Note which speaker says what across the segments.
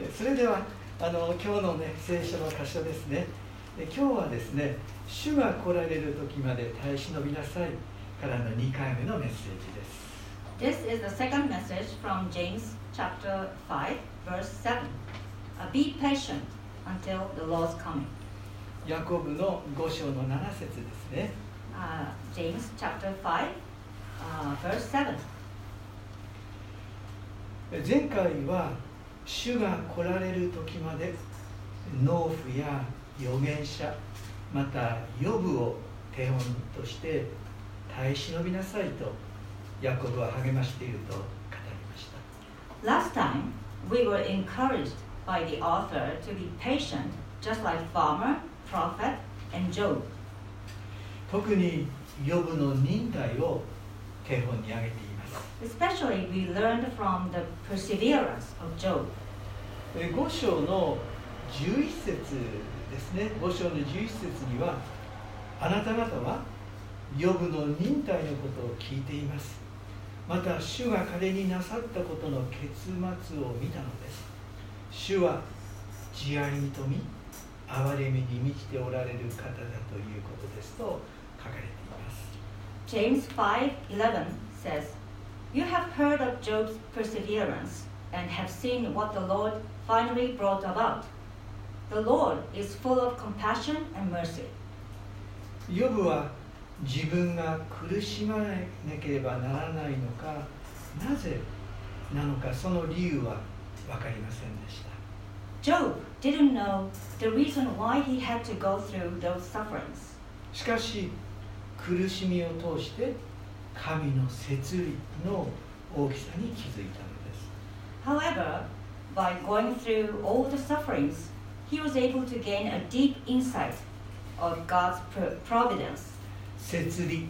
Speaker 1: えそれではあの今日のね聖書の箇所ですねで今日はですね主が来られる時まで耐え忍びなさいからの2回目のメッセージです
Speaker 2: This is the second message from James chapter 5, verse 7. Uh, be patient until the Lord's coming.
Speaker 1: ヤコブの5章の7節ですね
Speaker 2: Uh, James chapter 5, uh, verse 7.
Speaker 1: 前回は主が来られる時まで農夫や預言者また予部を手本として耐え忍びなさいとヤコブは励ましていると語りました
Speaker 2: Last time, we were encouraged by the author to be patient, just like farmer, prophet, and Job.
Speaker 1: 特に予部の忍耐を手本に挙げています
Speaker 2: Especially, we learned from the perseverance of Job.
Speaker 1: え5章の11節ですね。5章の11節にはあなた方はヨブの忍耐のことを聞いています。また主が彼になさったことの結末を見たのです。主は慈愛に富み憐れみに満ちておられる方だということですと書かれています。
Speaker 2: James 5:11 says, "You have heard of Job's perseverance and have seen what the Lord finally brought about. The Lord is full of compassion and mercy."
Speaker 1: ヨブは自分が苦しまなければならないのかなぜなのかその理由は分かりませんでした
Speaker 2: Job didn't know the reason why he had to go through those sufferings.
Speaker 1: しかし苦しみを通して 神の摂理の大きさに気づいたのです
Speaker 2: However, by going through all the sufferings, he was able to gain a deep insight of God's pro- providence.
Speaker 1: 摂理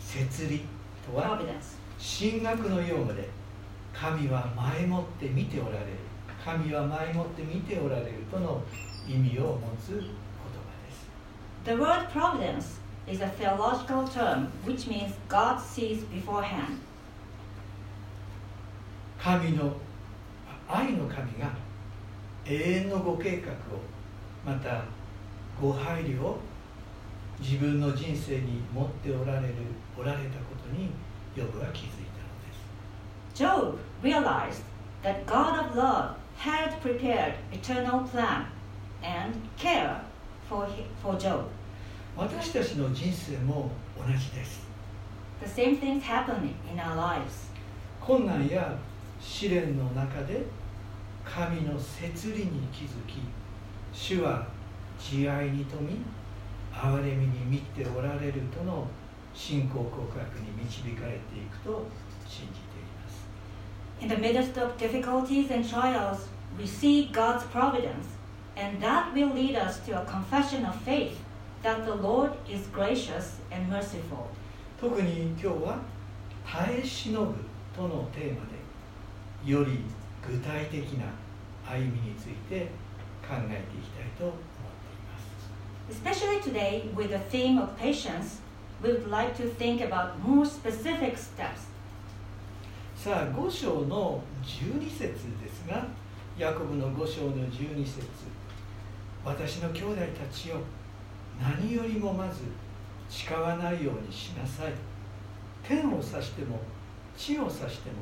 Speaker 1: 摂理とは
Speaker 2: Providence.
Speaker 1: 神学の用語で神は前もって見ておられる神は前もって見ておられるとの意味を持つ言葉です
Speaker 2: The word providence is a theological term which means God sees beforehand.
Speaker 1: 神の愛の神が永遠のご計画をまたご配慮を自分の人生に持っておられるおられたことにヨブは気づいたのです
Speaker 2: Job realized that God of love had prepared eternal plan and care for, hi- for Job.
Speaker 1: 私たちの人生も同じです
Speaker 2: The same things happen in our lives.
Speaker 1: 困難や試練の中で神の摂理に気づき主は慈愛に富み憐れみに満っておられるとの信仰告白に導かれていくと信じています
Speaker 2: In the midst of difficulties and trials, we see God's providence, and that will lead us to a confession of faith that the Lord is gracious and merciful.
Speaker 1: 特に今日は耐え忍ぶとのテーマでより具体的な歩みについて考えていきたいと思っています
Speaker 2: Especially today, with the theme of patience, we would like to think about more specific steps.
Speaker 1: さあ5章の12節ですがヤコブの5章の12節私の兄弟たちよ何よりもまず誓わないようにしなさい。天を指しても地を指しても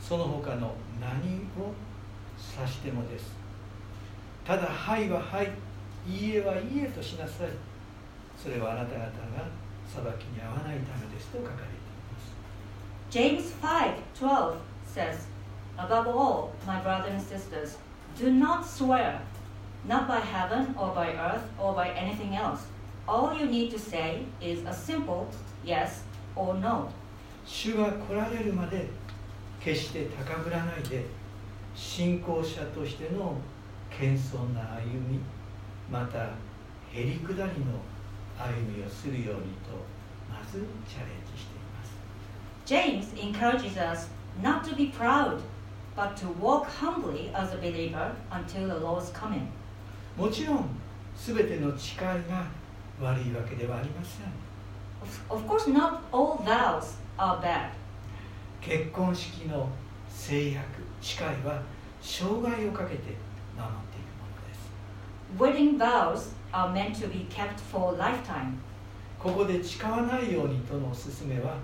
Speaker 1: その他の何を指してもです。ただはいははいいいえはいいえとしなさい。それはあなた方が裁きに合わないためですと書かれています。
Speaker 2: James 5:12 says, "Above all, my brothers and sisters, do not swear, not by heaven or by earth or by anything else. All you need to say is a simple yes or no."
Speaker 1: 主が来られるまで決して高ぶらないで信仰者としての謙遜な歩みまたへりくだりの歩みをするようにとまずチャレンジしています
Speaker 2: James encourages us not to be proud, but to walk humbly as a believer until the Lord's coming.
Speaker 1: もちろん全ての誓いが悪いわけではありません
Speaker 2: Of, course, not all vows are bad.
Speaker 1: 結婚式の制約誓いは生涯をかけて守っていくものです
Speaker 2: Wedding vows are meant to be kept for lifetime.
Speaker 1: ここで誓わないようにとのおすすめは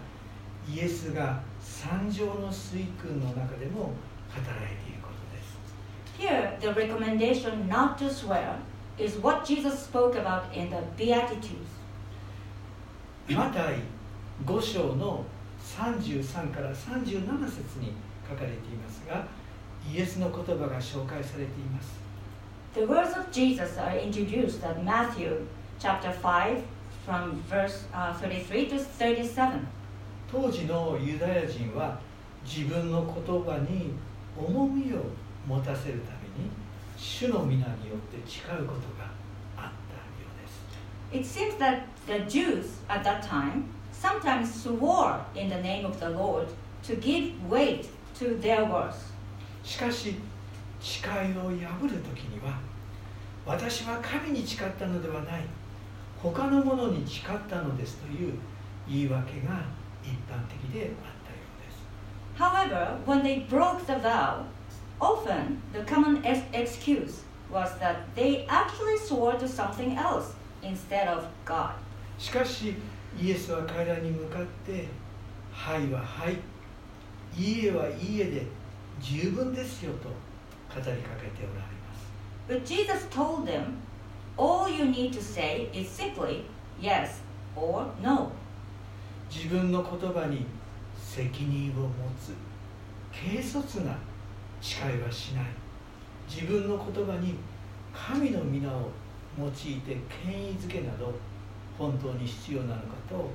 Speaker 1: イエスが三条の水訓の中でも働いている
Speaker 2: the recommendation not to swear is what Jesus spoke about in the Beatitudes.
Speaker 1: マタイ5章の33から37節に書かれていますがイエスの言葉が紹介されています
Speaker 2: The words of Jesus are introduced at Matthew chapter 5 from verse uh, 33 to 37.
Speaker 1: 当時のユダヤ人は自分の言葉に重みを持たせるために主の皆によって誓うことがあったようです
Speaker 2: It seems that the Jews at that time sometimes swore in the name of the Lord to give weight to their words.
Speaker 1: しかし誓いを破る時には私は神に誓ったのではない他のものに誓ったのですという言い訳が一般的であったようです
Speaker 2: However, when they broke the vow, often the common ex- excuse was that they actually swore to something else instead of God.
Speaker 1: しかしイエスは彼らに向かって「はいははい」「いいえはいいえ」で十分ですよと語りかけておられます
Speaker 2: But Jesus told them, all you need to say is simply yes or no.
Speaker 1: 自分の言葉に責任を持つ軽率な 誓いはしない自分の言葉に神の皆を用いて権威づけなど本当に必要なのかとこ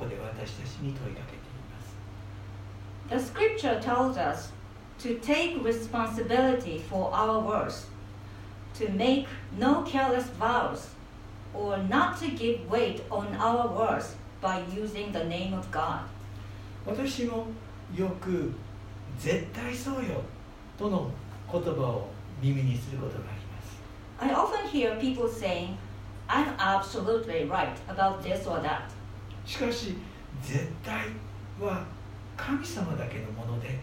Speaker 1: こで私たちに問いかけています
Speaker 2: The scripture tells us to take responsibility for our words, to make no careless vows, or not to give weight on our words by using the name of God.
Speaker 1: 私もよく「絶対そうよ」との言葉を耳にすることがあります
Speaker 2: I often hear people saying, I'm absolutely right about this or that.
Speaker 1: しかし絶対は神様だけのもので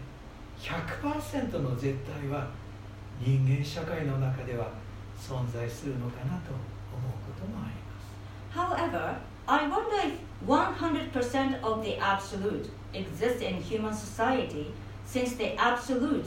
Speaker 1: 100%の絶対は人間社会の中では存在するのかなと思うこともあります
Speaker 2: However, I wonder if 100% of the absolute exists in human society since the absolute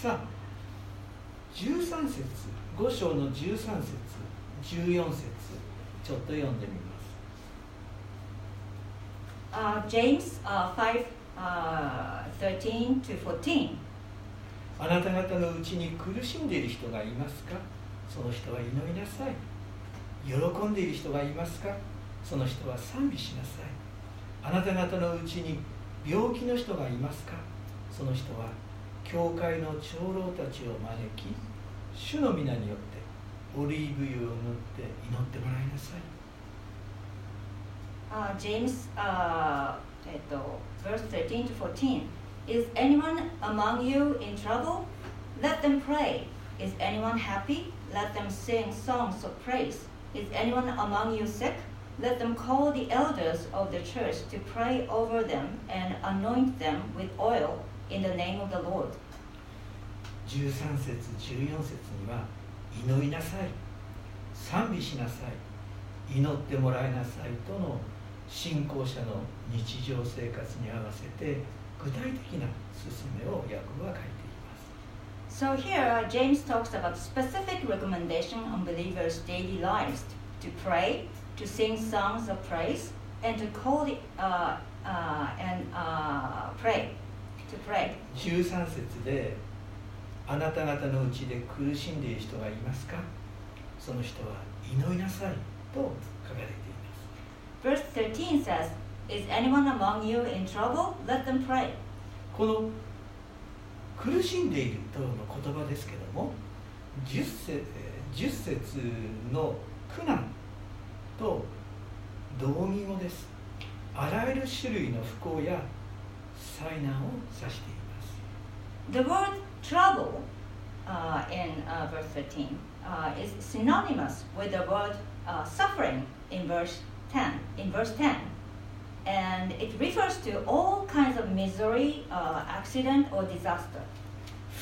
Speaker 1: さあ13節5章の13節14節ちょっと読んでみます。
Speaker 2: Uh, James uh, 5 uh, 13 to 14.
Speaker 1: あなた方のうちに苦しんでいる人がいますか？その人は祈りなさい。喜んでいる人がいますか？その人は賛美しなさい。あなた方のうちに病気の人がいますか？その人は教会の長老たちを招き主の皆によってオリーブ油を塗って祈ってもらいなさい
Speaker 2: Uh, James, uh, eto, verse 13 to 14. Is anyone among you in trouble? Let them pray. Is anyone happy? Let them sing songs of praise. Is anyone among you sick? Let them call the elders of the church to pray over them and anoint them with oil in the name of the Lord.
Speaker 1: 13節14節には祈りなさい賛美しなさい祈ってもらいなさいとの信仰者の日常生活に合わせて具体的な勧めをヤコブは書いています
Speaker 2: So here, uh, James talks about specific recommendation on believers' daily lives to pray, to sing songs of praise, and to call the, uh, uh, and uh, pray.
Speaker 1: 13節であなた方のうちで苦しんでいる人がいますか？その人は祈りなさいと書かれています
Speaker 2: Verse 13 says, Is anyone among you in trouble? Let them pray.
Speaker 1: この苦しんでいるとの言葉ですけども10節 ,10 節の苦難と同義語ですあらゆる種類の不幸や災難を指しています
Speaker 2: The word trouble uh, in uh, verse 13 uh, is synonymous with the word uh, suffering in verse 10. In verse 10, and it refers to all kinds of misery, uh, accident, or disaster.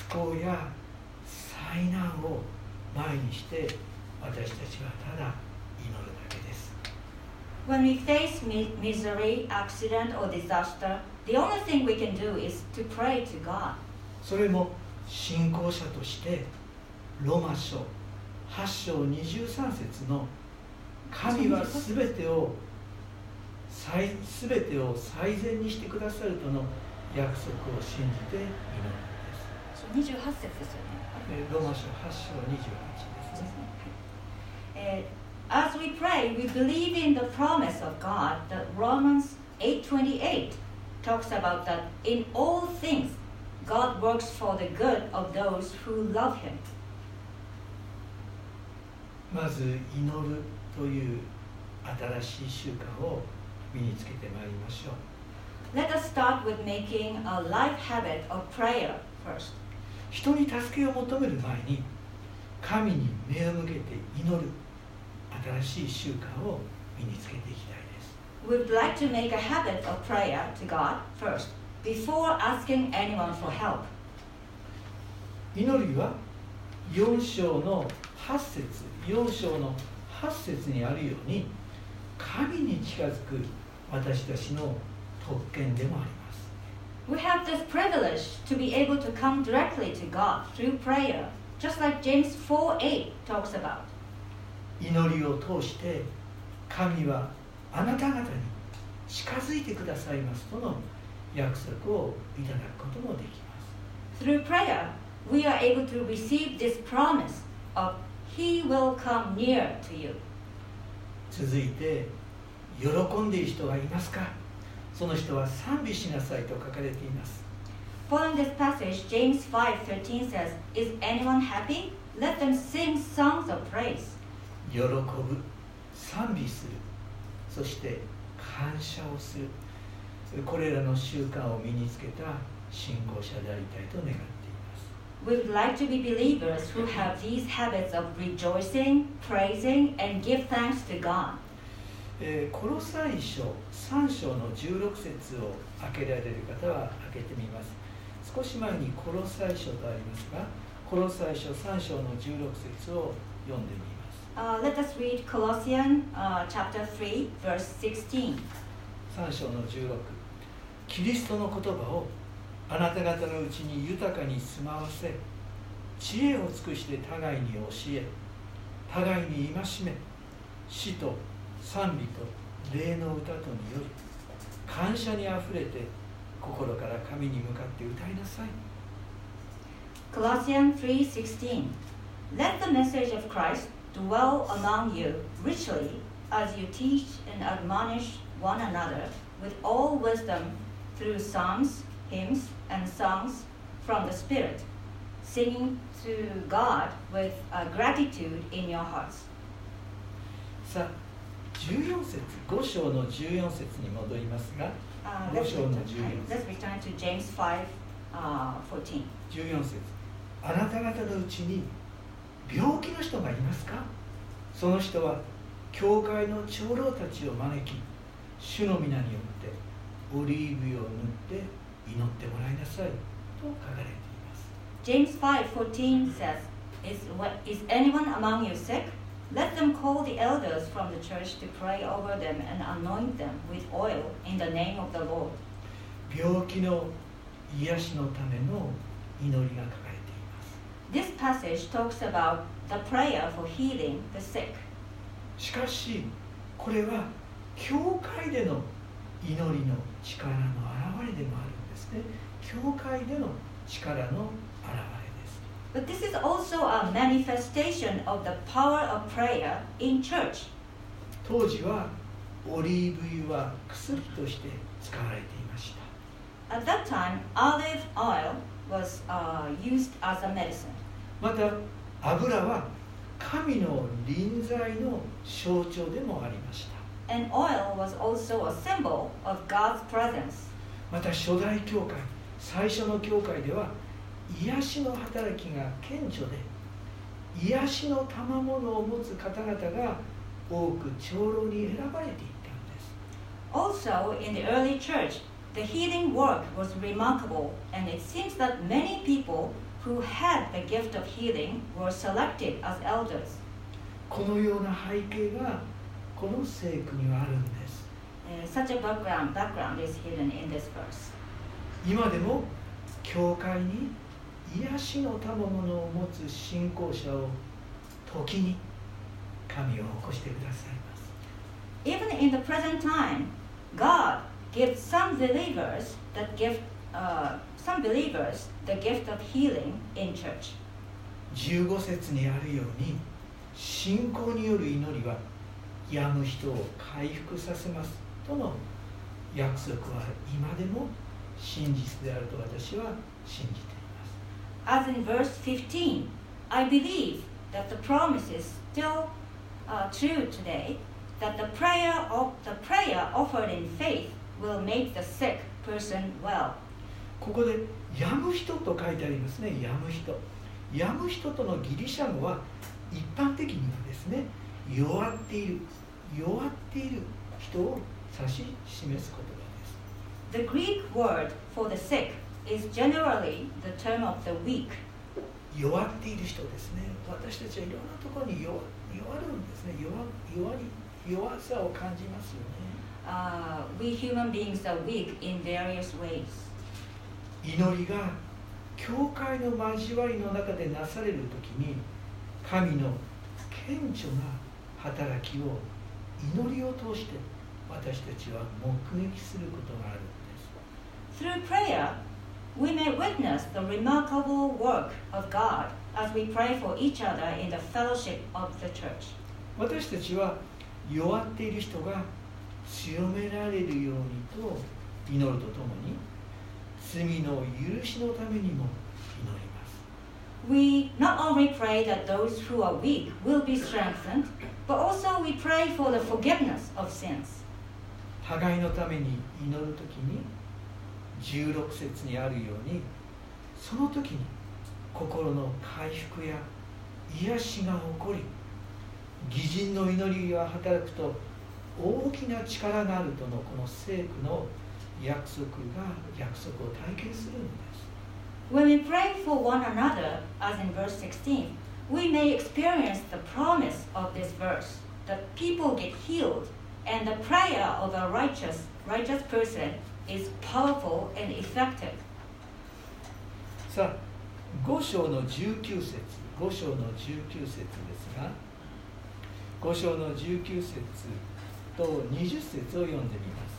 Speaker 1: 不幸や災難を前にして私たちはただ祈るだけです
Speaker 2: When we face mi- misery, accident, or disaster,
Speaker 1: それも信仰者としてロマ書8章23節の「神はすべてを最全てを最善にしてくださる」との約束を信じているのです。ロマ書8章28節ですね。
Speaker 2: す、As we pray, we believe in the promise of God, the Romans 8:28. talks about that in all things God works for the good of those who love him.
Speaker 1: まず祈るという新しい習慣を身につけてまいりましょう。
Speaker 2: Let us start with making a life habit of prayer first.
Speaker 1: 人に助けを求める前に神に目を向けて祈る新しい習慣を身につけていきたい です
Speaker 2: We'd like to make a habit of prayer to God first before asking anyone for help.
Speaker 1: 祈りは4章の8節4章の8節にあるように神に近づく私たちの特権でもあります
Speaker 2: We have this privilege to be able to come directly to God through prayer, just like James 4 8 talks about.
Speaker 1: 祈りを通して神は あなた方に近づいてくださいますとの約束をいただくこともできます
Speaker 2: Through prayer, we are able to receive this promise of He will come near to you.
Speaker 1: 続いて喜んでいる人がいますかその人は賛美しなさいと書かれています
Speaker 2: Following this passage, James 5:13 says, "Is anyone happy? Let them sing songs of praise."
Speaker 1: 喜ぶ賛美するそして感謝をする。これらの習慣を身につけた信仰者でありたいと願っています。
Speaker 2: We would like to be believers who have these habits of rejoicing, praising, and give thanks to God.
Speaker 1: えーコロサイ書3章の16節を開けられる方は開けてみます。少し前にコロサイ書とありますがコロサイ書3章の16節を読んでみます
Speaker 2: Uh, let us read Colossians uh, chapter 3, verse 16.
Speaker 1: 3章の16キリストの言葉をあなた方のうちに豊かに住まわせ知恵を尽くして互いに教え互いに戒め死と賛美と霊の歌とにより感謝にあふれて心から神に向かって歌いなさい
Speaker 2: Colossians 3:16. Let the message of Christ dwell among you richly as you teach and admonish one another with all wisdom through psalms, hymns, and songs from the Spirit, singing to God with uh, gratitude in your hearts.
Speaker 1: さあ14節5章の14節に戻りますが
Speaker 2: Uh,
Speaker 1: 5
Speaker 2: let's,
Speaker 1: 章の
Speaker 2: return,
Speaker 1: 14
Speaker 2: let's return to James 5 uh, 14.
Speaker 1: 14節あなた方のうちに 病気の人がいますかその人は教会の長老たちを招き主の皆によってオリーブ油を塗って祈ってもらいなさいと書かれています
Speaker 2: James 5:14 says, is, what, is anyone among you sick? Let them call the elders from the church to pray over them and anoint them with oil in the name of the Lord.
Speaker 1: 病気の癒しのための祈りが書かれています
Speaker 2: This passage talks about the prayer for healing the sick.
Speaker 1: しかしこれは教会での祈りの力の表れでもあるんですね教会での力の表れです
Speaker 2: But this is also a manifestation of the power of prayer in church.
Speaker 1: 当時はオリーブ油は薬として使われていました
Speaker 2: At that time, olive oil was uh, used as a medicine.
Speaker 1: また油は神の臨在の象徴でもありました
Speaker 2: And oil was also a symbol of God's presence.
Speaker 1: また初代教会最初の教会では癒しの働きが顕著で癒しの賜物を持つ方々が多く長老に選ばれていったんです
Speaker 2: Also, in the early church, the healing work was remarkable, and it seems that many people who had the gift of healing were selected as elders.
Speaker 1: このような背景がこの聖句にはあるんです
Speaker 2: Uh, such a background, background is hidden in this verse.
Speaker 1: 今でも教会に癒しの賜物を持つ信仰者を時に神を起こしてくださいます
Speaker 2: Even in the present time, God gives some believers that gift, uh, some believers the gift of healing in church.
Speaker 1: 15節にあるように信仰による祈りは病む人を回復させますとの約束は今でも真実であると私は信じています
Speaker 2: As in verse 15, I believe that the promise is still uh, true today, that the prayer of the prayer offered in faith will make the sick person well.
Speaker 1: ここで「病む人」と書いてありますね。病む人。病む人とのギリシャ語は一般的にはですね弱っている。弱っている人を指し示す言葉です。
Speaker 2: The Greek word for the sick is generally the term of the weak.
Speaker 1: 弱っている人ですね。私たちはいろんなところに弱弱るんですね。弱弱り弱さを感じますよね。
Speaker 2: Uh, we human beings are weak in various ways.
Speaker 1: 祈りが教会の交わりの中でなされる時に神の顕著な働きを祈りを通して私たちは目撃することがあるんです
Speaker 2: Through prayer, we may witness the remarkable work of God as we pray for each other in the fellowship of the church.
Speaker 1: 私たちは弱っている人が強められるようにと祈るとともに罪の許しのためにも祈ります
Speaker 2: We not only pray that those who are weak will be strengthened, but also we pray for the forgiveness of sins.
Speaker 1: 互いのために祈る時に16節にあるようにその時に心の回復や癒しが起こり義人の祈りが働くと大きな力があるとのこの聖句の約束が約束を体験するんです
Speaker 2: When we pray for one another, as in verse 16, we may experience the promise of this verse that people get healed, and the prayer of a righteous, righteous person is powerful and effective.
Speaker 1: さあ5章の19節5章の19節ですが5章の19節と20節を読んでみます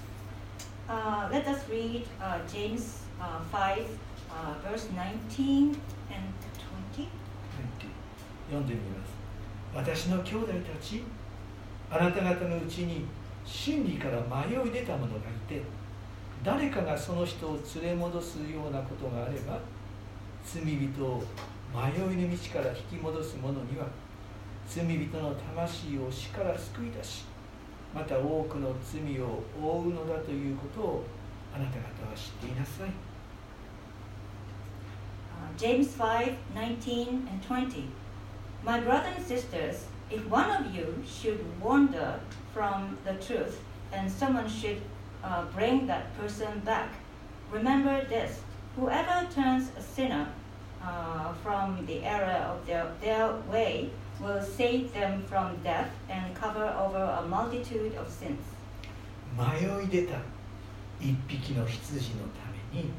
Speaker 2: Uh, let us read uh, James uh, 5, uh, verse 19 and 20.
Speaker 1: 読んでみます私の兄弟たちあなた方のうちに真理から迷い出た者がいて誰かがその人を連れ戻すようなことがあれば罪人を迷いの道から引き戻す者には罪人の魂を死から救い出しまた多くの罪を負うのだということをあなた方は知っていなさい
Speaker 2: James 5 19 and 20. My brothers and sisters, if one of you should wander from the truth and someone should uh, bring that person back, remember this whoever turns a sinner uh, from the error of their, their way will save them from death and cover over a multitude of sins.
Speaker 1: 迷い出た一匹の羊のために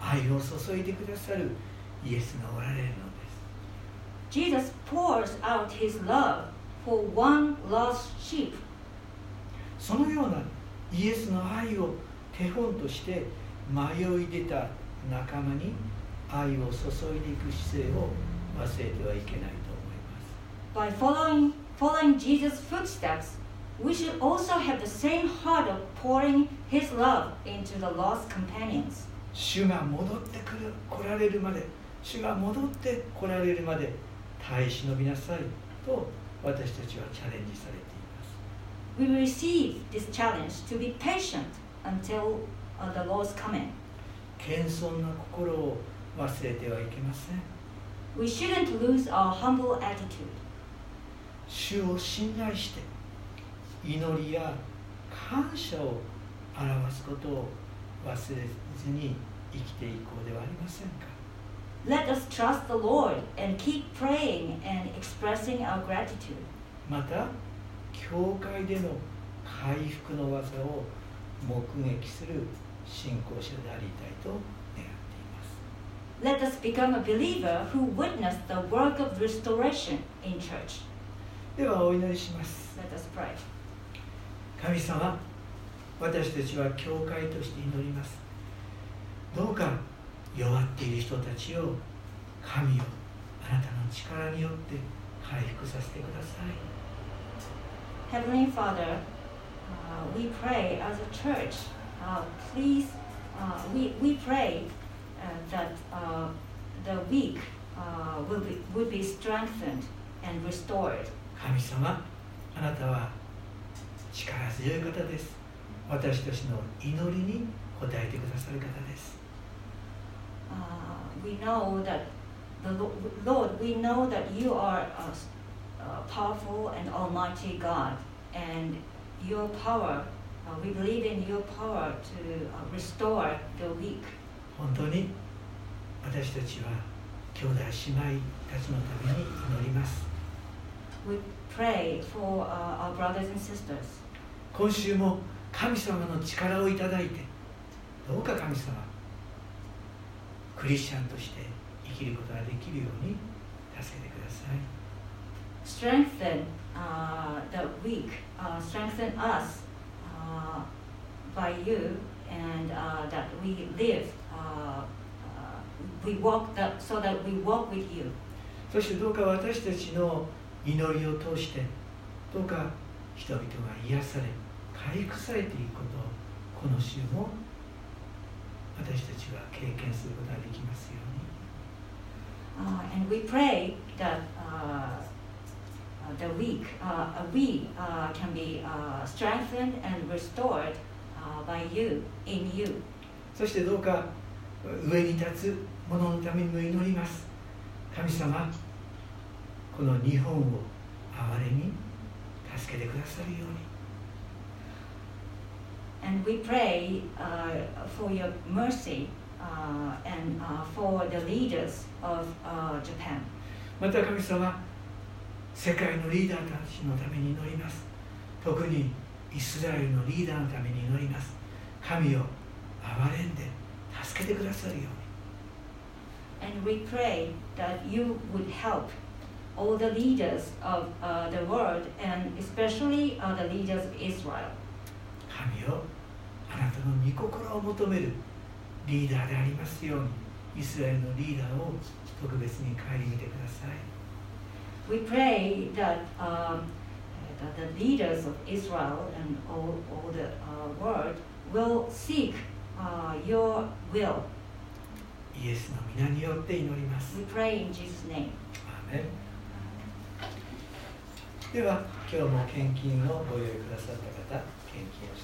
Speaker 1: 愛を注いでくださるイエスがおられるのです
Speaker 2: Jesus pours out his love for one lost sheep
Speaker 1: そのようなイエスの愛を手本として迷い出た仲間に愛を注いでいく姿勢を忘れてはいけない
Speaker 2: By following, following Jesus' footsteps, we should also have the same heart of pouring His love into the lost companions.
Speaker 1: 主が戻ってくる来られるまで主が戻って来られるまで耐え忍びなさいと私たちはチャレンジされています
Speaker 2: We receive this challenge to be patient until uh, the Lord's coming.
Speaker 1: 謙遜な心を忘れてはいけません
Speaker 2: We shouldn't lose our humble attitude.
Speaker 1: 主を信頼して祈りや感謝を表すことを忘れずに生きていこうではありませんか
Speaker 2: Let us trust the Lord and keep praying and expressing our gratitude.
Speaker 1: また教会での回復の技を目撃する信仰者でありたいと願っています
Speaker 2: Let us become a believer who witness the work of restoration in church.
Speaker 1: ではお祈りします.神様私たちは教会として祈りますどうか弱っている人たちを神よあなたの力によって回復させてください
Speaker 2: Heavenly Father, uh, we pray as a church, uh, please, uh, we, we pray uh, that uh, the weak uh, will be, would be strengthened and restored.
Speaker 1: 神様あなたは力強い方です私たちの祈りに応えてくださる方です
Speaker 2: Uh, we know that the Lo- Lord, we know that you are a, a powerful and almighty God, and your power, uh, we believe in your power to uh, restore the weak.
Speaker 1: 本当に私たちは兄弟姉妹たちのために祈ります
Speaker 2: We pray for uh, our brothers and sisters.
Speaker 1: 今週も神様の力をいただいてどうか神様クリスチャンとして生きることができるように助けてください
Speaker 2: Strengthen uh, the weak, uh, strengthen us uh, by you, and uh, that we live, uh, uh, we walk that, so that we walk with you.
Speaker 1: そしてどうか私たちの祈りを通してどうか人々が癒され回復されていくことをこの週も私たちは経験することができますように
Speaker 2: Uh, and we pray that uh, uh, the weak, uh, uh, we uh, can be uh, strengthened and restored uh, by you, in you.
Speaker 1: そしてどうか上に立つ者のためにも祈ります神様この日本を憐れみ助けてくださるように
Speaker 2: And we pray uh, for your mercy uh, and uh, for the leaders of uh, Japan.
Speaker 1: また神様世界のリーダーたちのために祈ります特にイスラエルのリーダーのために祈ります神を憐れんで助けてくださるように
Speaker 2: And we pray that you would help all the leaders of uh, the world and especially uh, the leaders of Israel.
Speaker 1: 神よあなたの御心を求めるリーダーでありますようにイスラエルのリーダーを特別に顧みてください
Speaker 2: We pray that, um, that the leaders of Israel and all, all the uh, world will seek uh, your will.
Speaker 1: イエスの皆によって祈ります
Speaker 2: We pray in Jesus' name.
Speaker 1: アーメン では今日も献金をご用意くださった方献金をします。